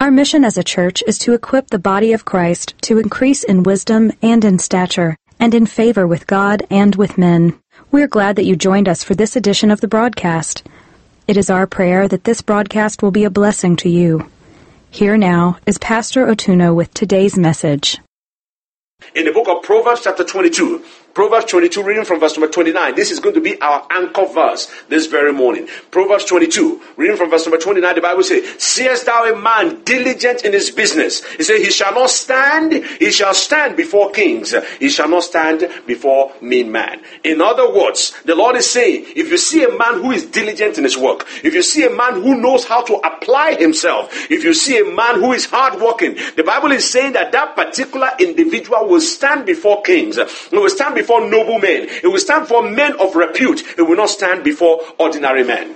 Our mission as a church is to equip the body of Christ to increase in wisdom and in stature, and in favor with God and with men. We're glad that you joined us for this edition of the broadcast. It is our prayer that this broadcast will be a blessing to you. Here now is Pastor Otuno with today's message. In the book of Proverbs, chapter 22, Proverbs 22, reading from verse number 29. This is going to be our anchor verse this very morning. Proverbs 22, reading from verse number 29, the Bible says, Seest thou a man diligent in his business? He said, He shall not stand, he shall stand before kings, he shall not stand before mean man. In other words, the Lord is saying, if you see a man who is diligent in his work, if you see a man who knows how to apply himself, if you see a man who is hardworking, the Bible is saying that that particular individual will stand before kings, he will stand before before noble men. It will stand for men of repute. It will not stand before ordinary men.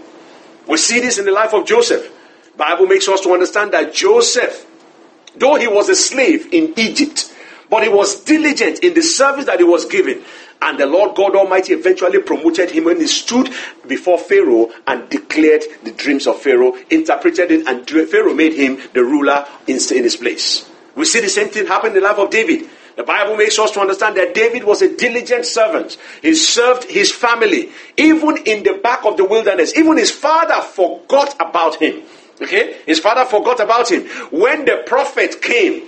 We see this in the life of Joseph. Bible makes us to understand that Joseph, though he was a slave in Egypt, but he was diligent in the service that he was given. And the Lord God Almighty eventually promoted him when he stood before Pharaoh and declared the dreams of Pharaoh, interpreted it, and Pharaoh made him the ruler in, his place. We see the same thing happen in the life of David. The Bible makes us to understand that David was a diligent servant. He served his family, even in the back of the wilderness. Even his father forgot about him. Okay? His father forgot about him. When the prophet came,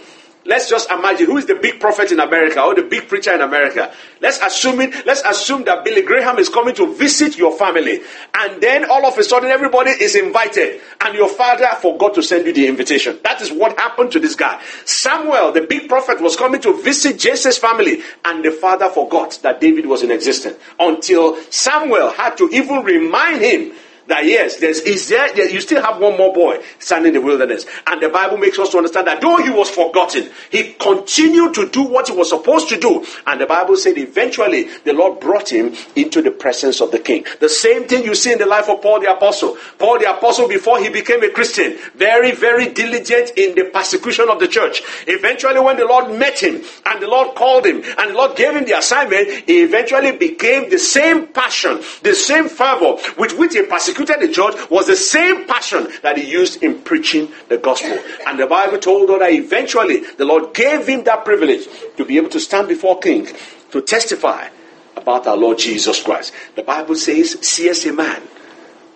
let's just imagine who is the big prophet in America or the big preacher in America. Let's assume it, let's assume that Billy Graham is coming to visit your family, and then all of a sudden everybody is invited, and your father forgot to send you the invitation. That is what happened to this guy. Samuel, the big prophet, was coming to visit Jesse's family, and the father forgot that David was in existence until Samuel had to even remind him that yes, there's is there, you still have one more boy standing in the wilderness. And the Bible makes us to understand that though he was forgotten, he continued to do what he was supposed to do. And the Bible said eventually the Lord brought him into the presence of the king. The same thing you see in the life of Paul the Apostle. Paul the Apostle, before he became a Christian, very, very diligent in the persecution of the church. Eventually, when the Lord met him and the Lord called him and the Lord gave him the assignment, he eventually became the same passion, the same fervor with which he persecuted persecuted the church was the same passion that he used in preaching the gospel. And the Bible told us that eventually the Lord gave him that privilege to be able to stand before kings to testify about our Lord Jesus Christ. The Bible says, seest a man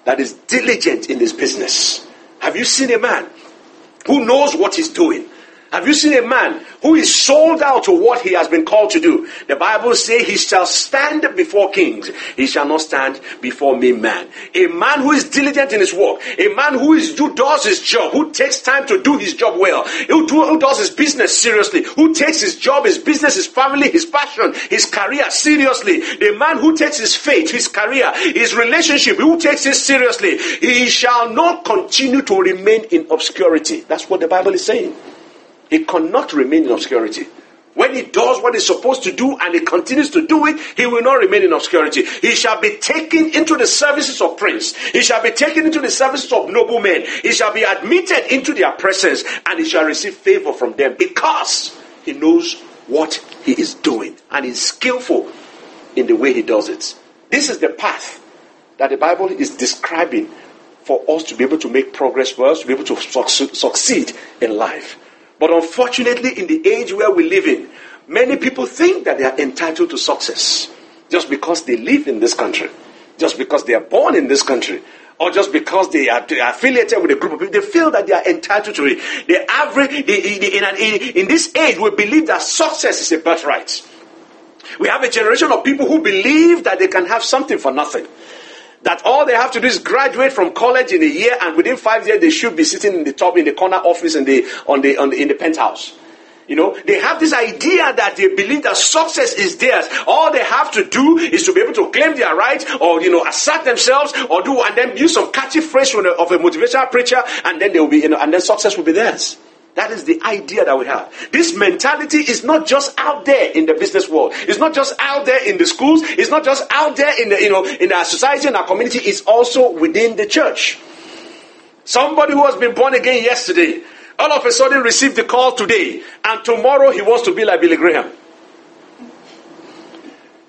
that is diligent in his business. Have you seen a man who knows what he's doing? Have you seen a man who is sold out to what he has been called to do? The Bible says he shall stand before kings. He shall not stand before me man. A man who is diligent in his work. A man who is who does his job, who takes time to do his job well, who, do, who does his business seriously, who takes his job, his business, his family, his passion, his career seriously. The man who takes his faith, his career, his relationship, who takes it seriously, he shall not continue to remain in obscurity. That's what the Bible is saying. He cannot remain in obscurity. When he does what he's supposed to do and he continues to do it, he will not remain in obscurity. He shall be taken into the services of prince. He shall be taken into the services of noblemen. He shall be admitted into their presence and he shall receive favor from them because he knows what he is doing and is skillful in the way he does it. This is the path that the Bible is describing for us to be able to make progress, for us to be able to succeed in life. But unfortunately, in the age where we live in, many people think that they are entitled to success just because they live in this country, just because they are born in this country, or just because they are, affiliated with a group of people, they feel that they are entitled to it. The average, in, in, in this age, we believe that success is a birthright. We have a generation of people who believe that they can have something for nothing that all they have to do is graduate from college in a year, and within five years they should be sitting in the top in the corner office in the on the, on the in the penthouse. You know, they have this idea that they believe that success is theirs. All they have to do is to be able to claim their right or, you know, assert themselves or do, and then use some catchy phrase of a motivational preacher, and then they will be, you know, and then success will be theirs. That is the idea that we have. This mentality is not just out there in the business world. It's not just out there in the schools. It's not just out there in the, you know, in our society and our community. It's also within the church. Somebody who has been born again yesterday, all of a sudden received the call today, and tomorrow he wants to be like Billy Graham.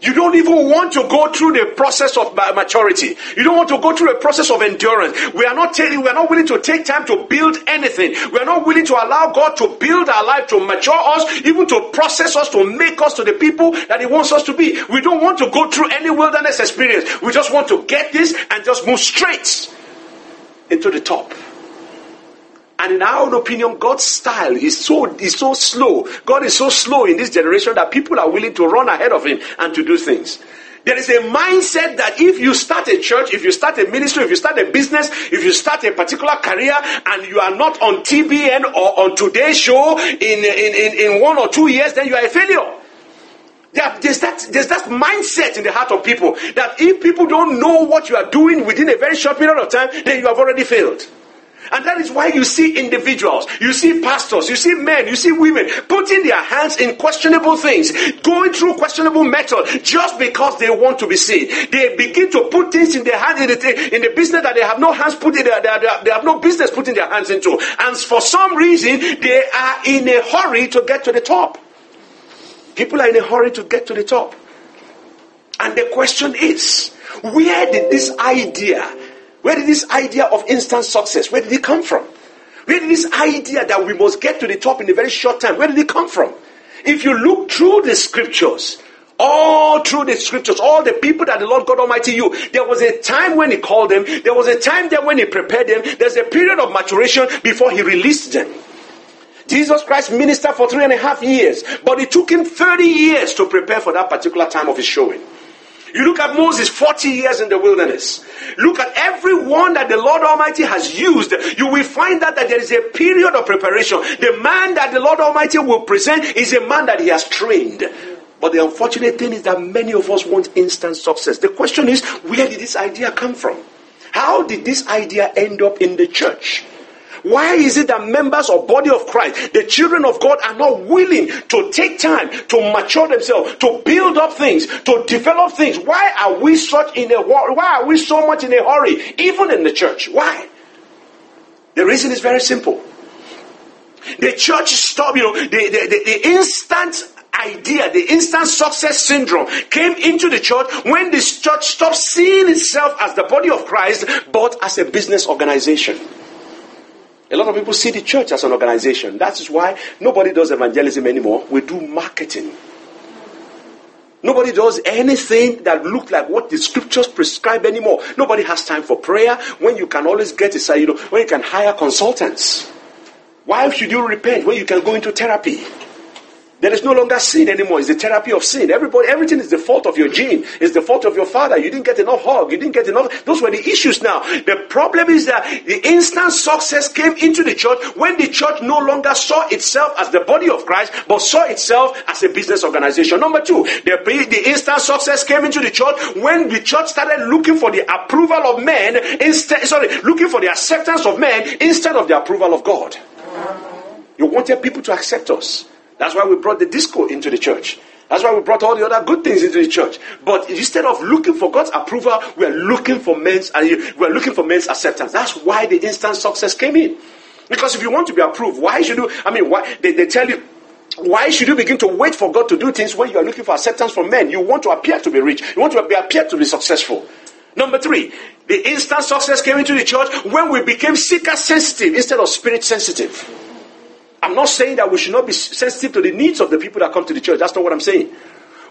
You don't even want to go through the process of maturity. You don't want to go through a process of endurance. We are not taking, we are not willing to take time to build anything. We are not willing to allow God to build our life, to mature us, even to process us, to make us to the people that He wants us to be. We don't want to go through any wilderness experience. We just want to get this and just move straight into the top. And in our own opinion, God's style is so is so slow. God is so slow in this generation that people are willing to run ahead of him and to do things. There is a mindset that if you start a church, if you start a ministry, if you start a business, if you start a particular career and you are not on TBN or on today's show in, in, in, in one or two years, then you are a failure. There's that, there's that mindset in the heart of people that if people don't know what you are doing within a very short period of time, then you have already failed. And that is why you see individuals, you see pastors, you see men, you see women putting their hands in questionable things, going through questionable methods just because they want to be seen. They begin to put things in their hands in the, in the business that they have no hands putting, they, they, they have no business putting their hands into. And for some reason, they are in a hurry to get to the top. People are in a hurry to get to the top. And the question is, where did this idea where did this idea of instant success, where did it come from? Where did this idea that we must get to the top in a very short time, where did it come from? If you look through the scriptures, all through the scriptures, all the people that the Lord God Almighty you, there was a time when He called them, there was a time there when He prepared them, there's a period of maturation before He released them. Jesus Christ ministered for three and a half years, but it took him 30 years to prepare for that particular time of his showing. You look at Moses, 40 years in the wilderness. Look at everyone that the Lord Almighty has used. You will find that, that there is a period of preparation. The man that the Lord Almighty will present is a man that he has trained. But the unfortunate thing is that many of us want instant success. The question is, where did this idea come from? How did this idea end up in the church? Why is it that members of body of Christ, the children of God, are not willing to take time to mature themselves, to build up things, to develop things? Why are we such in a why are we so much in a hurry, even in the church? Why? The reason is very simple. The church stopped, you know, the, the, the, the instant idea, the instant success syndrome came into the church when the church stopped seeing itself as the body of Christ, but as a business organization. A lot of people see the church as an organization. That is why nobody does evangelism anymore. We do marketing. Nobody does anything that looks like what the scriptures prescribe anymore. Nobody has time for prayer when you can always get a you know, when you can hire consultants. Why should you repent when you can go into therapy? There is no longer sin anymore. It's the therapy of sin. Everybody, everything is the fault of your gene. It's the fault of your father. You didn't get enough hug. You didn't get enough. Those were the issues now. The problem is that the instant success came into the church when the church no longer saw itself as the body of Christ, but saw itself as a business organization. Number two, the, the instant success came into the church when the church started looking for the approval of men instead, sorry, looking for the acceptance of men instead of the approval of God. You wanted people to accept us. That's why we brought the disco into the church. That's why we brought all the other good things into the church. But instead of looking for God's approval, we are looking for men's uh, we are looking for men's acceptance. That's why the instant success came in. Because if you want to be approved, why should you? I mean, why they, they tell you why should you begin to wait for God to do things when you are looking for acceptance from men? You want to appear to be rich. You want to be, appear to be successful. Number three, the instant success came into the church when we became seeker sensitive instead of spirit sensitive. I'm not saying that we should not be sensitive to the needs of the people that come to the church. That's not what I'm saying.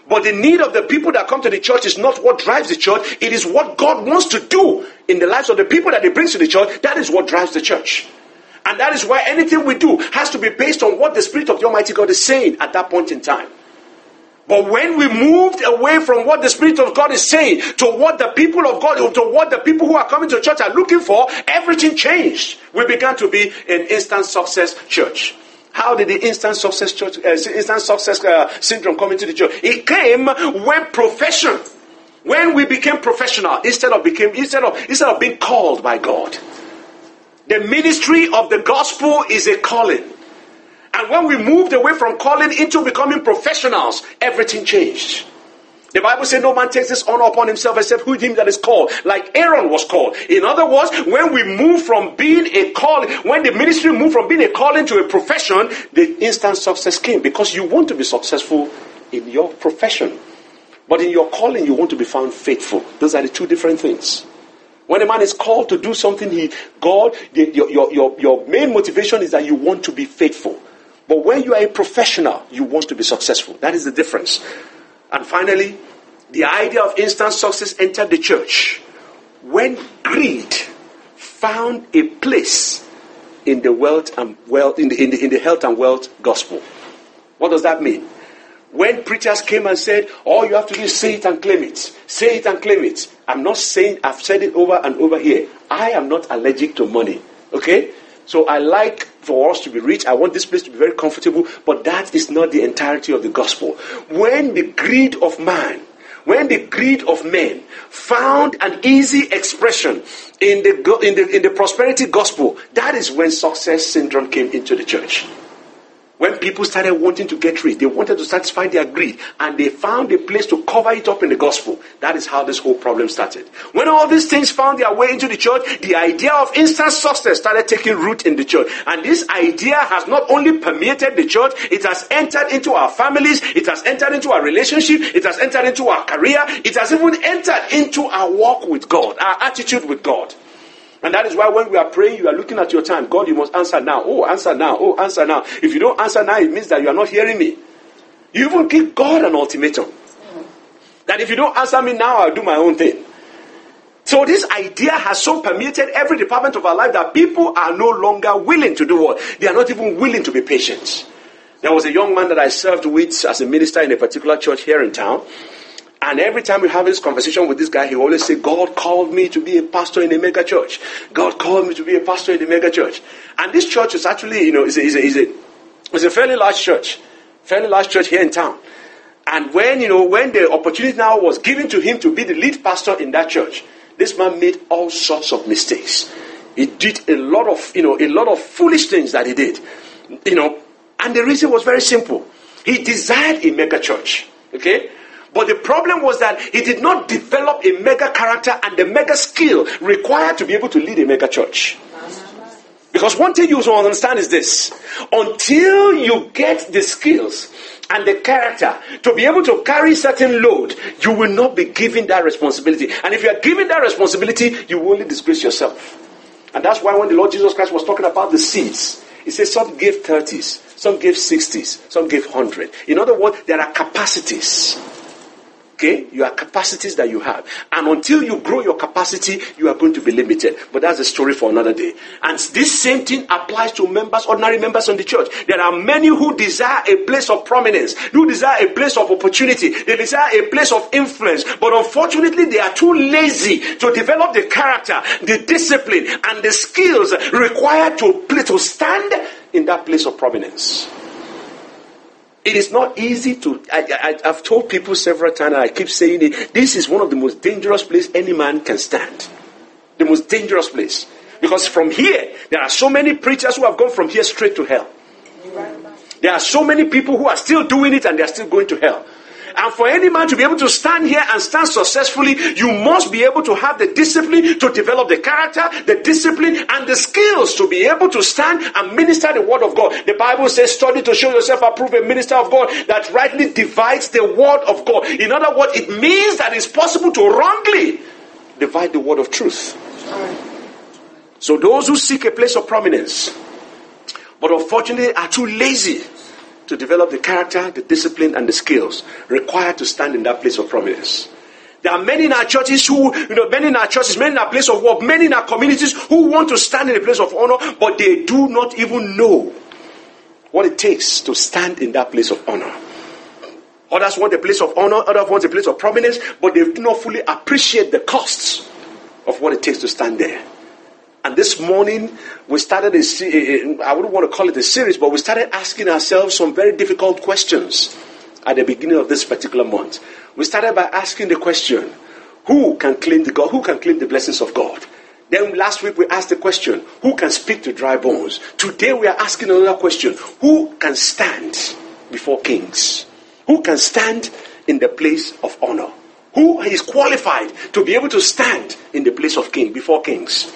But the need of the people that come to the church is not what drives the church. It is what God wants to do in the lives of the people that He brings to the church. That is what drives the church. And that is why anything we do has to be based on what the Spirit of the Almighty God is saying at that point in time. But when we moved away from what the Spirit of God is saying to what the people of God, to what the people who are coming to church are looking for, everything changed. We began to be an instant success church. How did the instant success church, uh, instant success uh, syndrome come into the church? It came when profession, when we became professional instead of became instead of instead of being called by God. The ministry of the gospel is a calling. And when we moved away from calling into becoming professionals, everything changed. The Bible says no man takes this honor upon himself except who him that is called, like Aaron was called. In other words, when we move from being a calling, when the ministry moved from being a calling to a profession, the instant success came because you want to be successful in your profession. But in your calling, you want to be found faithful. Those are the two different things. When a man is called to do something, he, God, the, your, your, your, your main motivation is that you want to be faithful. But when you are a professional, you want to be successful. That is the difference. And finally, the idea of instant success entered the church when greed found a place in the wealth and wealth in the, in the, in the health and wealth gospel. What does that mean? When preachers came and said, All you have to do is say it and claim it. Say it and claim it. I'm not saying, I've said it over and over here. I am not allergic to money. Okay? So I like for us to be rich. I want this place to be very comfortable, but that is not the entirety of the gospel. When the greed of man, when the greed of men found an easy expression in the, in the, in the prosperity gospel, that is when success syndrome came into the church. When people started wanting to get rich, they wanted to satisfy their greed, and they found a place to cover it up in the gospel. That is how this whole problem started. When all these things found their way into the church, the idea of instant success started taking root in the church. And this idea has not only permeated the church, it has entered into our families, it has entered into our relationship, it has entered into our career, it has even entered into our walk with God, our attitude with God. And that is why when we are praying, you are looking at your time. God, you must answer now. Oh, answer now. Oh, answer now. If you don't answer now, it means that you are not hearing me. You even give God an ultimatum. That if you don't answer me now, I'll do my own thing. So this idea has so permeated every department of our life that people are no longer willing to do what? They are not even willing to be patient. There was a young man that I served with as a minister in a particular church here in town. And every time we have this conversation with this guy, he always say, God called me to be a pastor in a mega church. God called me to be a pastor in a mega church. And this church is actually, you know, is a, is a, is a, is a fairly large church. Fairly large church here in town. And when, you know, when the opportunity now was given to him to be the lead pastor in that church, this man made all sorts of mistakes. He did a lot of, you know, a lot of foolish things that he did. You know, and the reason was very simple. He desired a mega church. Okay? But the problem was that he did not develop a mega character and the mega skill required to be able to lead a mega church. Because one thing you must understand is this until you get the skills and the character to be able to carry certain load, you will not be given that responsibility. And if you are given that responsibility, you will only disgrace yourself. And that's why when the Lord Jesus Christ was talking about the seeds, he said some gave 30s, some gave 60s, some gave 100. In other words, there are capacities. Okay? You are capacities that you have. And until you grow your capacity, you are going to be limited. But that's a story for another day. And this same thing applies to members, ordinary members on the church. There are many who desire a place of prominence, who desire a place of opportunity, they desire a place of influence. But unfortunately, they are too lazy to develop the character, the discipline, and the skills required to, to stand in that place of prominence. It is not easy to. I, have told people several times, I keep saying it. This is one of the most dangerous places any man can stand. The most dangerous place. Because from here, there are so many preachers who have gone from here straight to hell. There are so many people who are still doing it and they are still going to hell. And for any man to be able to stand here and stand successfully, you must be able to have the discipline to develop the character, the discipline, and the skills to be able to stand and minister the word of God. The Bible says, study to show yourself approved a minister of God that rightly divides the word of God. In other words, it means that it's possible to wrongly divide the word of truth. So those who seek a place of prominence, but unfortunately are too lazy to develop the character, the discipline, and the skills required to stand in that place of prominence. There are many in our churches who, you know, many in our churches, many in our place of work, many in our communities who want to stand in a place of honor, but they do not even know what it takes to stand in that place of honor. Others want a place of honor, others want a place of prominence, but they do not fully appreciate the costs of what it takes to stand there. And this morning, we started a I wouldn't want to call it a series, but we started asking ourselves some very difficult questions at the beginning of this particular month. We started by asking the question, who can claim the God, who can claim the blessings of God? Then last week we asked the question, who can speak to dry bones? Today we are asking another question, who can stand before kings? Who can stand in the place of honor? Who is qualified to be able to stand in the place of king before kings?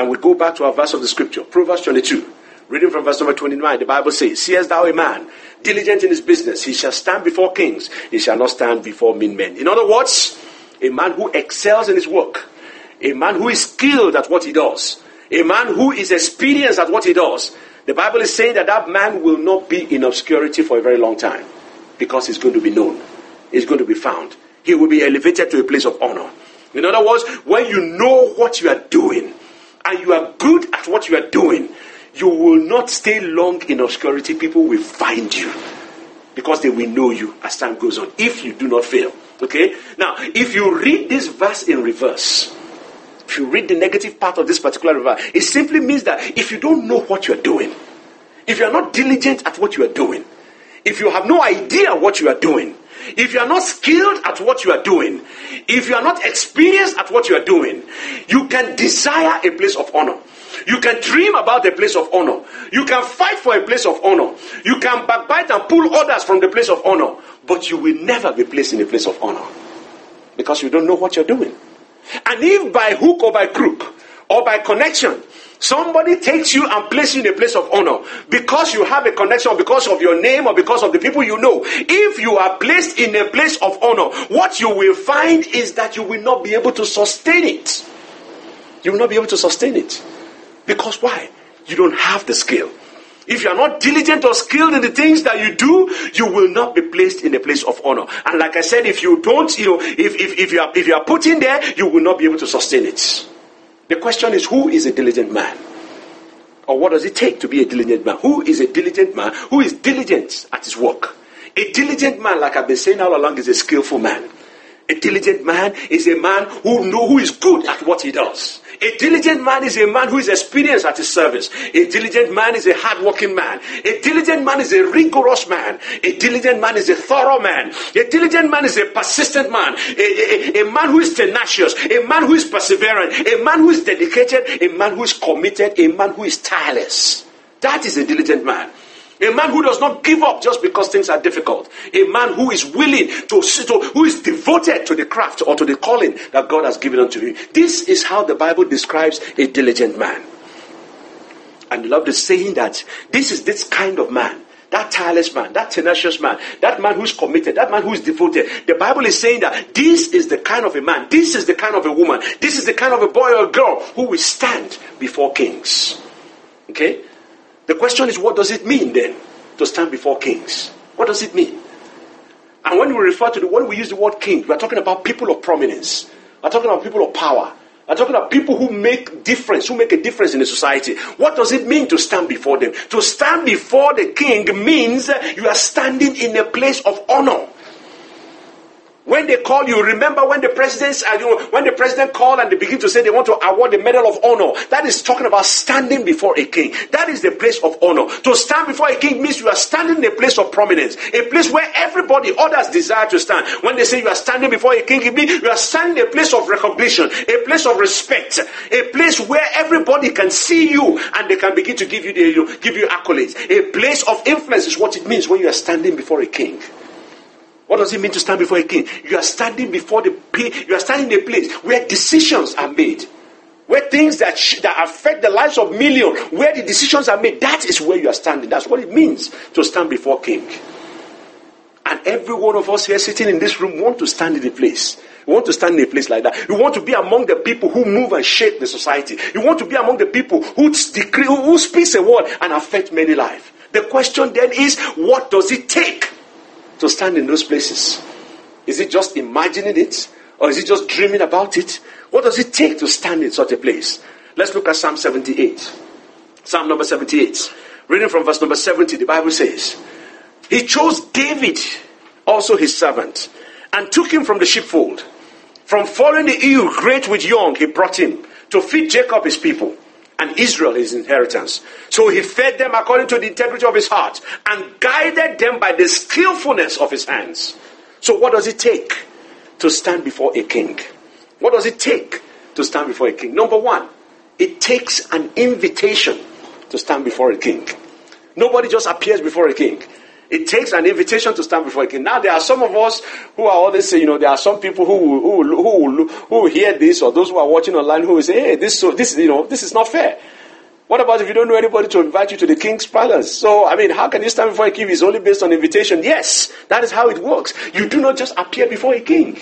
And we go back to our verse of the scripture, Proverbs 22. Reading from verse number 29, the Bible says, Seest thou a man diligent in his business, he shall stand before kings, he shall not stand before mean men. In other words, a man who excels in his work, a man who is skilled at what he does, a man who is experienced at what he does. The Bible is saying that that man will not be in obscurity for a very long time because he's going to be known, he's going to be found, he will be elevated to a place of honor. In other words, when you know what you are doing and you are good at what you are doing, you will not stay long in obscurity. People will find you because they will know you as time goes on if you do not fail. Okay? Now, if you read this verse in reverse, if you read the negative part of this particular verse, it simply means that if you don't know what you're doing, if you're not diligent at what you are doing, if you have no idea what you are doing, if you are not skilled at what you are doing, if you are not experienced at what you are doing, you can desire a place of honor. You can dream about a place of honor. You can fight for a place of honor. You can backbite and pull others from the place of honor. But you will never be placed in a place of honor because you don't know what you're doing. And if by hook or by crook or by connection, somebody takes you and places you in a place of honor because you have a connection, because of your name or because of the people you know, if you are placed in a place of honor, what you will find is that you will not be able to sustain it. You will not be able to sustain it. Because why? You don't have the skill. If you are not diligent or skilled in the things that you do, you will not be placed in a place of honor. And like I said, if you don't, you know, if, if, if you are if you are put in there, you will not be able to sustain it. The question is, who is a diligent man? Or what does it take to be a diligent man? Who is a diligent man? Who is diligent at his work? A diligent man, like I've been saying all along, is a skillful man. A diligent man is a man who know who is good at what he does. A diligent man is a man who is experienced at his service. A diligent man is a hardworking man. A diligent man is a rigorous man. A diligent man is a thorough man. A diligent man is a persistent man. A, a, a man who is tenacious. A man who is perseverant. A man who is dedicated. A man who is committed. A man who is tireless. That is a diligent man. A man who does not give up just because things are difficult. A man who is willing to, sit to who is devoted to the craft or to the calling that God has given unto him. This is how the Bible describes a diligent man. And love the saying that this is this kind of man that tireless man, that tenacious man, that man who's committed, that man who's devoted. The Bible is saying that this is the kind of a man, this is the kind of a woman, this is the kind of a boy or girl who will stand before kings. Okay? The question is, what does it mean then to stand before kings? What does it mean? And when we refer to the when we use the word king, we're talking about people of prominence. We're talking about people of power. We're talking about people who make difference, who make a difference in the society. What does it mean to stand before them? To stand before the king means you are standing in a place of honor. When they call you, remember when the presidents, uh, you know, when the president called and they begin to say they want to award the Medal of Honor. That is talking about standing before a king. That is the place of honor. To stand before a king means you are standing in a place of prominence, a place where everybody, others desire to stand. When they say you are standing before a king, it means you are standing in a place of recognition, a place of respect, a place where everybody can see you and they can begin to give you the, you know, give you accolades. A place of influence is what it means when you are standing before a king. What does it mean to stand before a king? You are standing before the you are standing in a place where decisions are made. Where things that, sh- that affect the lives of millions, where the decisions are made, that is where you are standing. That's what it means to stand before king. And every one of us here sitting in this room want to stand in a place. You want to stand in a place like that. You want to be among the people who move and shape the society. You want to be among the people who decree, who, speaks a word and affect many lives. The question then is, what does it take to stand in those places? Is it just imagining it? Or is it just dreaming about it? What does it take to stand in such a place? Let's look at Psalm 78. Psalm number 78. Reading from verse number 70, the Bible says, He chose David, also his servant, and took him from the sheepfold. From following the ewe great with young, he brought him to feed Jacob his people and Israel his inheritance. So he fed them according to the integrity of his heart and guided them by the skillfulness of his hands. So, what does it take to stand before a king? What does it take to stand before a king? Number one, it takes an invitation to stand before a king. Nobody just appears before a king. It takes an invitation to stand before a king. Now, there are some of us who are always saying, you know, there are some people who who who who hear this, or those who are watching online who will say, hey, this, so, this, you know, this is not fair. What about if you don't know anybody to invite you to the king's palace? So, I mean, how can you stand before a king it's only based on invitation? Yes, that is how it works. You do not just appear before a king.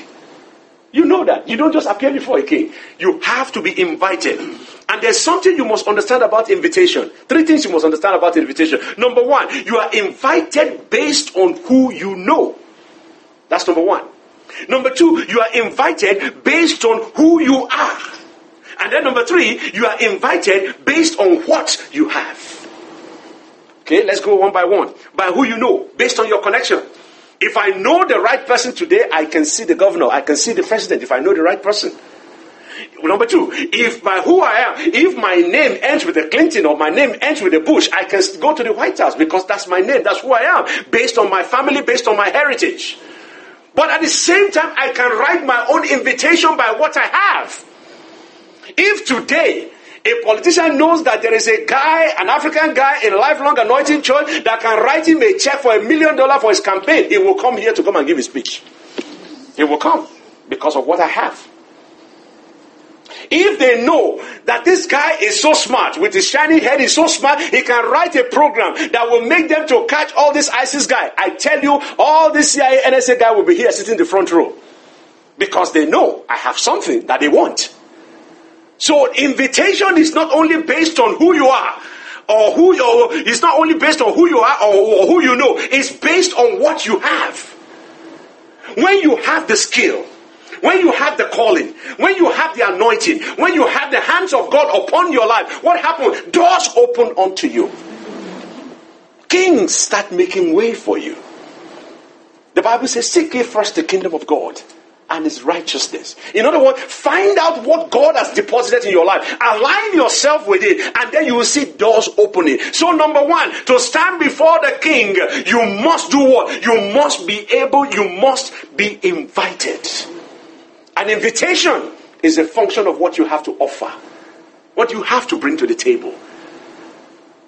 You know that. You don't just appear before a king. You have to be invited. And there's something you must understand about invitation. Three things you must understand about invitation. Number one, you are invited based on who you know. That's number one. Number two, you are invited based on who you are. And then number three, you are invited based on what you have. Okay, let's go one by one. By who you know, based on your connection. If I know the right person today, I can see the governor, I can see the president if I know the right person. Number two, if by who I am, if my name ends with a Clinton or my name ends with a Bush, I can go to the White House because that's my name, that's who I am, based on my family, based on my heritage. But at the same time, I can write my own invitation by what I have. If today a politician knows that there is a guy, an African guy in a lifelong anointing church that can write him a check for a million dollars for his campaign. He will come here to come and give his speech. He will come because of what I have. If they know that this guy is so smart, with his shiny head, he's so smart, he can write a program that will make them to catch all this ISIS guy. I tell you, all this CIA NSA guy will be here sitting in the front row. Because they know I have something that they want. So invitation is not only based on who you are, or who you it's not only based on who you are or, or who you know, it's based on what you have. When you have the skill, when you have the calling, when you have the anointing, when you have the hands of God upon your life, what happens? Doors open unto you. Kings start making way for you. The Bible says, Seek ye first the kingdom of God and his righteousness. In other words, find out what God has deposited in your life, align yourself with it, and then you will see doors opening. So, number one, to stand before the king, you must do what? You must be able, you must be invited. An invitation is a function of what you have to offer, what you have to bring to the table.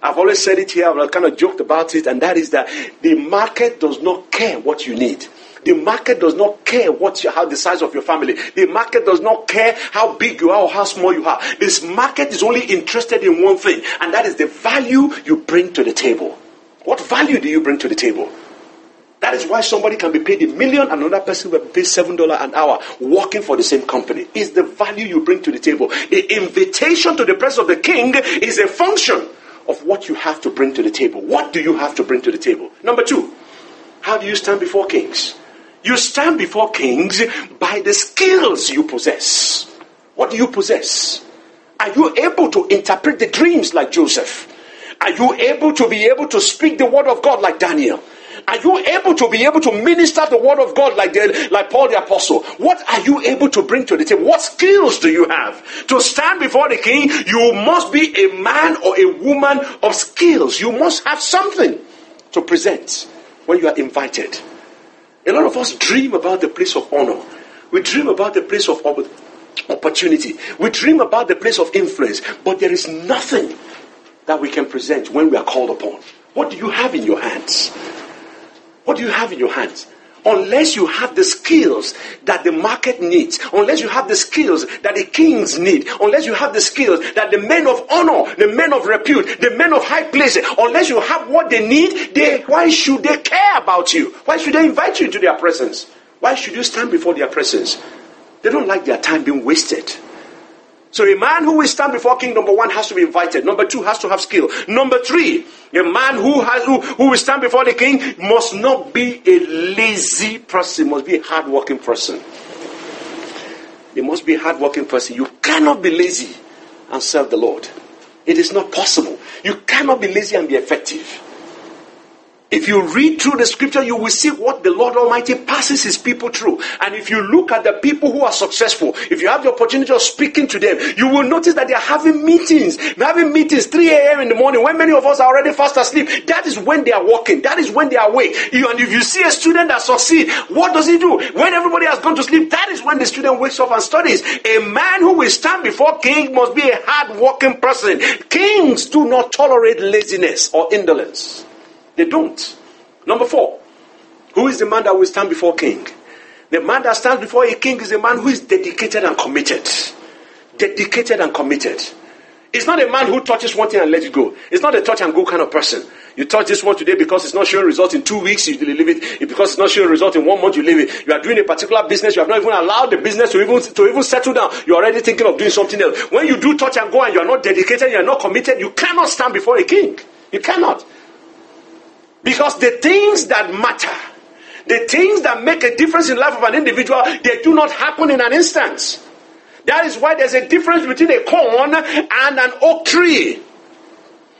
I've always said it here, I've kind of joked about it, and that is that the market does not care what you need. The market does not care what you, how the size of your family. The market does not care how big you are or how small you are. This market is only interested in one thing, and that is the value you bring to the table. What value do you bring to the table? That is why somebody can be paid a million and another person will be paid seven dollars an hour working for the same company. Is the value you bring to the table. The invitation to the presence of the king is a function of what you have to bring to the table. What do you have to bring to the table? Number two, how do you stand before kings? You stand before kings by the skills you possess. What do you possess? Are you able to interpret the dreams like Joseph? Are you able to be able to speak the word of God like Daniel? Are you able to be able to minister the word of God like, the, like Paul the apostle? What are you able to bring to the table? What skills do you have? To stand before the king, you must be a man or a woman of skills. You must have something to present when you are invited. A lot of us dream about the place of honor. We dream about the place of opportunity. We dream about the place of influence. But there is nothing that we can present when we are called upon. What do you have in your hands? What do you have in your hands? unless you have the skills that the market needs, unless you have the skills that the kings need, unless you have the skills that the men of honor, the men of repute, the men of high places, unless you have what they need, they, why should they care about you? Why should they invite you into their presence? Why should you stand before their presence? They don't like their time being wasted. So a man who will stand before king, number one, has to be invited. Number two, has to have skill. Number three, a man who has who, who will stand before the king must not be a lazy person, must be a hardworking person. He must be a hardworking person. You cannot be lazy and serve the Lord. It is not possible. You cannot be lazy and be effective. If you read through the scripture, you will see what the Lord Almighty passes his people through. And if you look at the people who are successful, if you have the opportunity of speaking to them, you will notice that they are having meetings. They're having meetings 3 a.m. in the morning when many of us are already fast asleep. That is when they are working. That is when they are awake. and if you see a student that succeeds, what does he do? When everybody has gone to sleep, that is when the student wakes up and studies. A man who will stand before king must be a hard working person. Kings do not tolerate laziness or indolence. They don't. Number four, who is the man that will stand before king? The man that stands before a king is a man who is dedicated and committed. Dedicated and committed. It's not a man who touches one thing and lets it go. It's not a touch and go kind of person. You touch this one today because it's not showing result in two weeks, you leave it. Because it's not showing result in one month, you leave it. You are doing a particular business, you have not even allowed the business to even to even settle down. You're already thinking of doing something else. When you do touch and go and you are not dedicated, you are not committed, you cannot stand before a king. You cannot. Because the things that matter, the things that make a difference in life of an individual, they do not happen in an instant. That is why there's a difference between a corn and an oak tree.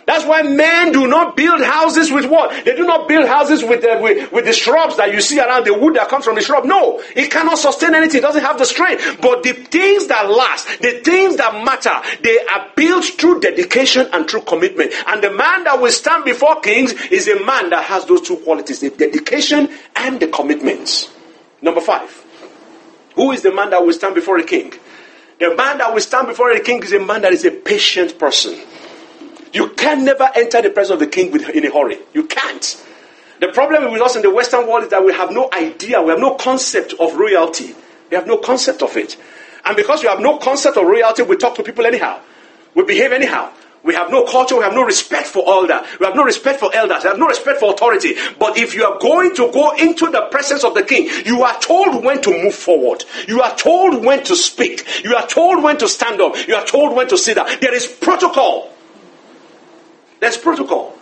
That's why men do not build houses with what? They do not build houses with the, with, with, the shrubs that you see around the wood that comes from the shrub. No, it cannot sustain anything. It doesn't have the strength. But the things that last, the things that matter, they are built through dedication and through commitment. And the man that will stand before kings is a man that has those two qualities, the dedication and the commitment. Number five. Who is the man that will stand before a king? The man that will stand before a king is a man that is a patient person. You can never enter the presence of the king with, in a hurry. You can't. The problem with us in the Western world is that we have no idea, we have no concept of royalty. We have no concept of it. And because we have no concept of royalty, we talk to people anyhow. We behave anyhow. We have no culture, we have no respect for that. We have no respect for elders, we have no respect for authority. But if you are going to go into the presence of the king, you are told when to move forward. You are told when to speak. You are told when to stand up. You are told when to sit down. There is protocol. There's protocol.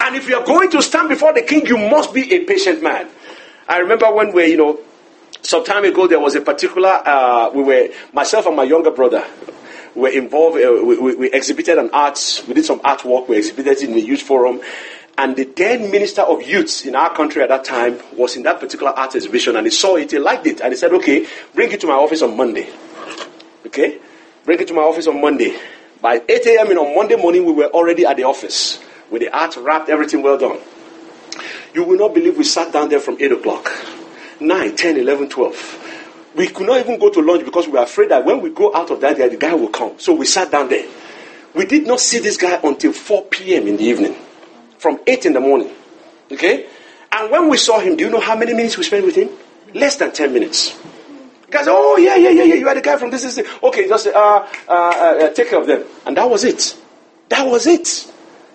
And if you are going to stand before the king, you must be a patient man. I remember when we, you know, some time ago there was a particular, uh, we were, myself and my younger brother, were involved, uh, we, we, we, exhibited an art, we did some artwork, we exhibited it in the youth forum. And the then minister of youth in our country at that time was in that particular art exhibition and he saw it, he liked it, and he said, okay, bring it to my office on Monday. Okay? Bring it to my office on Monday. By 8 a.m. on Monday morning, we were already at the office with the art wrapped, everything well done. You will not believe we sat down there from 8 o'clock, 9, 10, 11, 12. We could not even go to lunch because we were afraid that when we go out of that, the guy will come. So we sat down there. We did not see this guy until 4 p.m. in the evening, from 8 in the morning. Okay? And when we saw him, do you know how many minutes we spent with him? Less than 10 minutes. Guys, oh yeah, yeah, yeah, yeah. You are the guy from this. this, this. Okay, just uh, uh, uh, uh, take care of them, and that was it. That was it.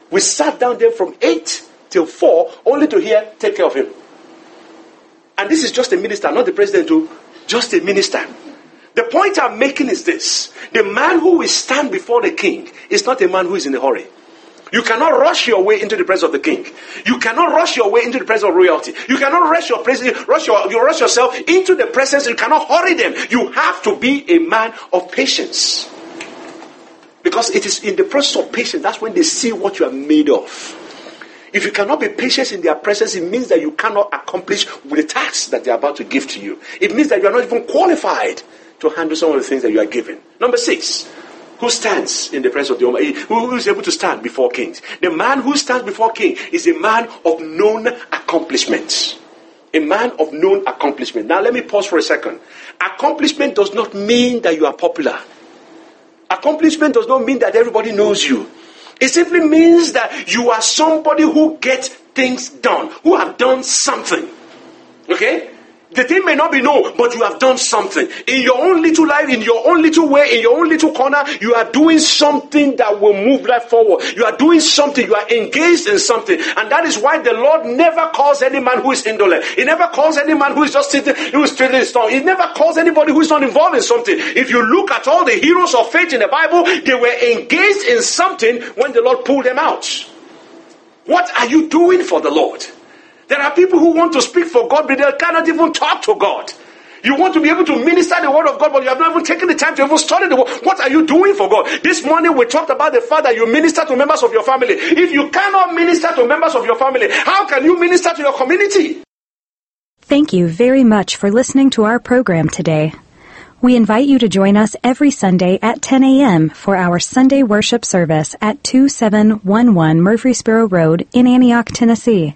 We sat down there from eight till four, only to hear take care of him. And this is just a minister, not the president, too. Just a minister. The point I'm making is this: the man who will stand before the king is not a man who is in a hurry. You cannot rush your way into the presence of the king. You cannot rush your way into the presence of royalty. You cannot rush your presence, rush your, you rush yourself into the presence. You cannot hurry them. You have to be a man of patience. Because it is in the process of patience that's when they see what you are made of. If you cannot be patient in their presence, it means that you cannot accomplish the tasks that they are about to give to you. It means that you are not even qualified to handle some of the things that you are given. Number six, who stands in the presence of the Almighty, who is able to stand before kings. The man who stands before king is a man of known accomplishments. A man of known accomplishment. Now let me pause for a second. Accomplishment does not mean that you are popular. Accomplishment does not mean that everybody knows you. It simply means that you are somebody who gets things done, who have done something. Okay? The thing may not be known, but you have done something. In your own little life, in your own little way, in your own little corner, you are doing something that will move life forward. You are doing something, you are engaged in something. And that is why the Lord never calls any man who is indolent. He never calls any man who is just sitting, who is twiddling his tongue. He never calls anybody who is not involved in something. If you look at all the heroes of faith in the Bible, they were engaged in something when the Lord pulled them out. What are you doing for the Lord? There are people who want to speak for God, but they cannot even talk to God. You want to be able to minister the word of God, but you have not even taken the time to even study the word. What are you doing for God? This morning we talked about the fact that you minister to members of your family. If you cannot minister to members of your family, how can you minister to your community? Thank you very much for listening to our program today. We invite you to join us every Sunday at 10 a.m. for our Sunday worship service at 2711 Murfreesboro Road in Antioch, Tennessee.